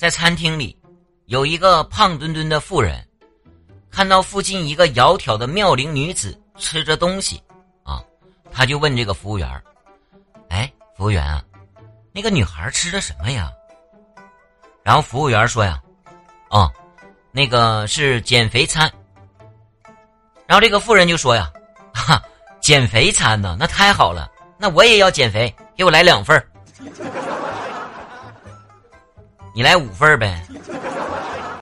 在餐厅里，有一个胖墩墩的妇人，看到附近一个窈窕的妙龄女子吃着东西，啊，他就问这个服务员：“哎，服务员啊，那个女孩吃的什么呀？”然后服务员说：“呀，哦，那个是减肥餐。”然后这个妇人就说：“呀，哈，减肥餐呢？那太好了，那我也要减肥，给我来两份儿。”你来五份儿呗。